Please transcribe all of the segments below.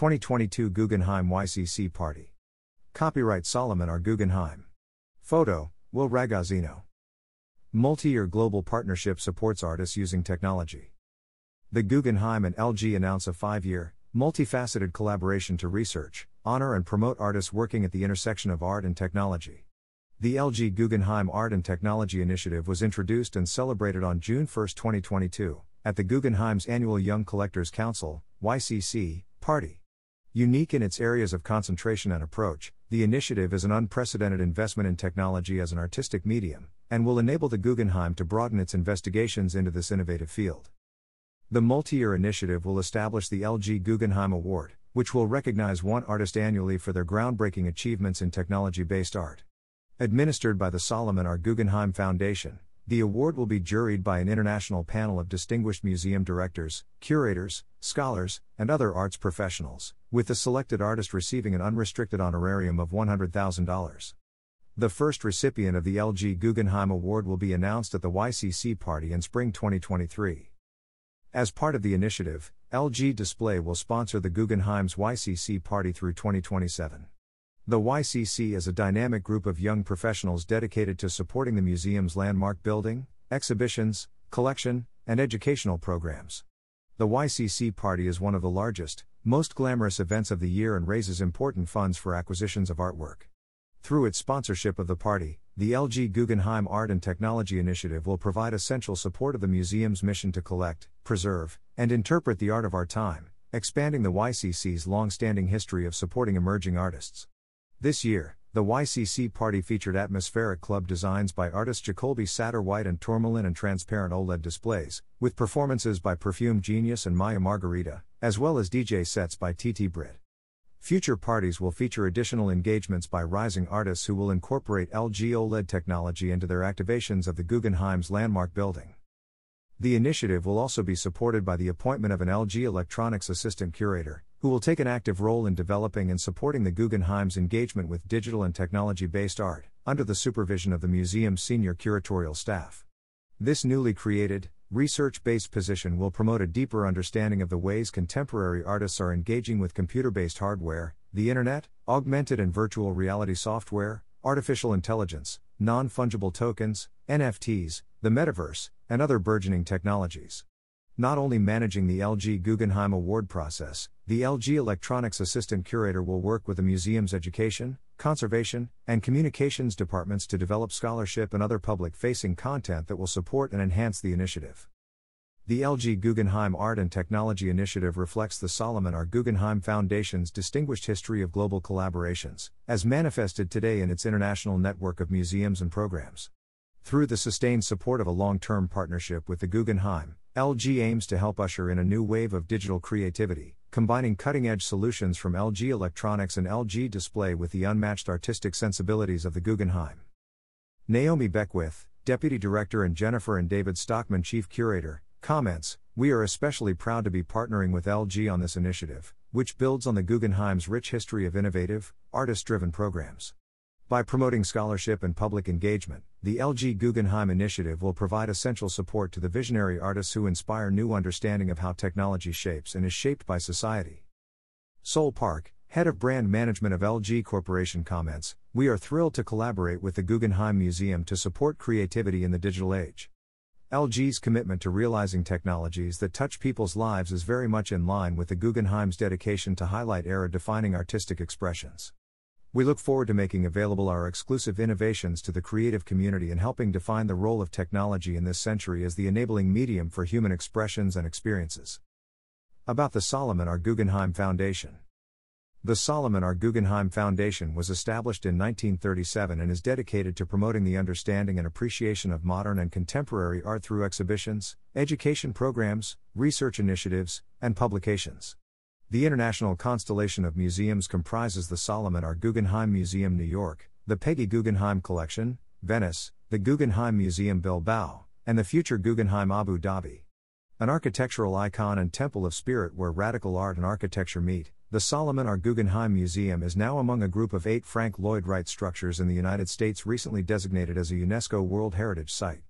2022 Guggenheim YCC Party. Copyright Solomon R. Guggenheim. Photo, Will Ragozzino. Multi year global partnership supports artists using technology. The Guggenheim and LG announce a five year, multifaceted collaboration to research, honor, and promote artists working at the intersection of art and technology. The LG Guggenheim Art and Technology Initiative was introduced and celebrated on June 1, 2022, at the Guggenheim's annual Young Collectors Council, YCC, party. Unique in its areas of concentration and approach, the initiative is an unprecedented investment in technology as an artistic medium, and will enable the Guggenheim to broaden its investigations into this innovative field. The multi year initiative will establish the LG Guggenheim Award, which will recognize one artist annually for their groundbreaking achievements in technology based art. Administered by the Solomon R. Guggenheim Foundation, the award will be juried by an international panel of distinguished museum directors, curators, scholars, and other arts professionals, with the selected artist receiving an unrestricted honorarium of $100,000. The first recipient of the LG Guggenheim Award will be announced at the YCC party in spring 2023. As part of the initiative, LG Display will sponsor the Guggenheim's YCC party through 2027. The YCC is a dynamic group of young professionals dedicated to supporting the museum's landmark building, exhibitions, collection, and educational programs. The YCC Party is one of the largest, most glamorous events of the year and raises important funds for acquisitions of artwork. Through its sponsorship of the party, the LG Guggenheim Art and Technology Initiative will provide essential support of the museum's mission to collect, preserve, and interpret the art of our time, expanding the YCC's long standing history of supporting emerging artists. This year, the YCC party featured atmospheric club designs by artists Jacolby Satterwhite and tourmaline and transparent OLED displays, with performances by Perfume Genius and Maya Margarita, as well as DJ sets by TT Brit. Future parties will feature additional engagements by rising artists who will incorporate LG OLED technology into their activations of the Guggenheim's landmark building. The initiative will also be supported by the appointment of an LG Electronics Assistant Curator, who will take an active role in developing and supporting the Guggenheim's engagement with digital and technology based art, under the supervision of the museum's senior curatorial staff. This newly created, research based position will promote a deeper understanding of the ways contemporary artists are engaging with computer based hardware, the internet, augmented and virtual reality software, artificial intelligence, non fungible tokens, NFTs, the metaverse, and other burgeoning technologies. Not only managing the LG Guggenheim Award process, the LG Electronics Assistant Curator will work with the museum's education, conservation, and communications departments to develop scholarship and other public facing content that will support and enhance the initiative. The LG Guggenheim Art and Technology Initiative reflects the Solomon R. Guggenheim Foundation's distinguished history of global collaborations, as manifested today in its international network of museums and programs. Through the sustained support of a long term partnership with the Guggenheim, LG aims to help usher in a new wave of digital creativity, combining cutting edge solutions from LG Electronics and LG Display with the unmatched artistic sensibilities of the Guggenheim. Naomi Beckwith, Deputy Director, and Jennifer and David Stockman, Chief Curator, comments We are especially proud to be partnering with LG on this initiative, which builds on the Guggenheim's rich history of innovative, artist driven programs. By promoting scholarship and public engagement, the LG Guggenheim Initiative will provide essential support to the visionary artists who inspire new understanding of how technology shapes and is shaped by society. Sol Park, head of brand management of LG Corporation, comments We are thrilled to collaborate with the Guggenheim Museum to support creativity in the digital age. LG's commitment to realizing technologies that touch people's lives is very much in line with the Guggenheim's dedication to highlight era defining artistic expressions. We look forward to making available our exclusive innovations to the creative community and helping define the role of technology in this century as the enabling medium for human expressions and experiences. About the Solomon R. Guggenheim Foundation. The Solomon R. Guggenheim Foundation was established in 1937 and is dedicated to promoting the understanding and appreciation of modern and contemporary art through exhibitions, education programs, research initiatives, and publications. The international constellation of museums comprises the Solomon R. Guggenheim Museum, New York, the Peggy Guggenheim Collection, Venice, the Guggenheim Museum Bilbao, and the future Guggenheim Abu Dhabi. An architectural icon and temple of spirit where radical art and architecture meet, the Solomon R. Guggenheim Museum is now among a group of eight Frank Lloyd Wright structures in the United States recently designated as a UNESCO World Heritage Site.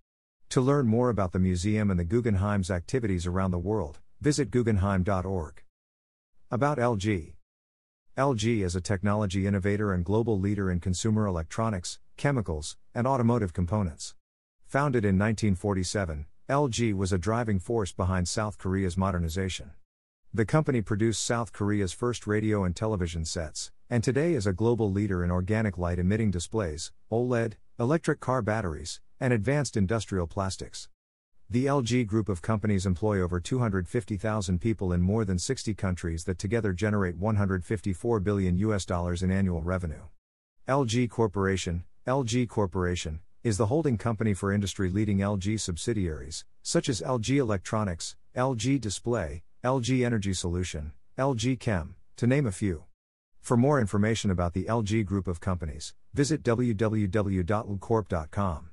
To learn more about the museum and the Guggenheim's activities around the world, visit guggenheim.org. About LG LG is a technology innovator and global leader in consumer electronics, chemicals, and automotive components. Founded in 1947, LG was a driving force behind South Korea's modernization. The company produced South Korea's first radio and television sets, and today is a global leader in organic light emitting displays, OLED, electric car batteries, and advanced industrial plastics. The LG group of companies employ over 250,000 people in more than 60 countries that together generate 154 billion US dollars in annual revenue. LG Corporation, LG Corporation, is the holding company for industry leading LG subsidiaries, such as LG Electronics, LG Display, LG Energy Solution, LG Chem, to name a few. For more information about the LG group of companies, visit www.lgcorp.com.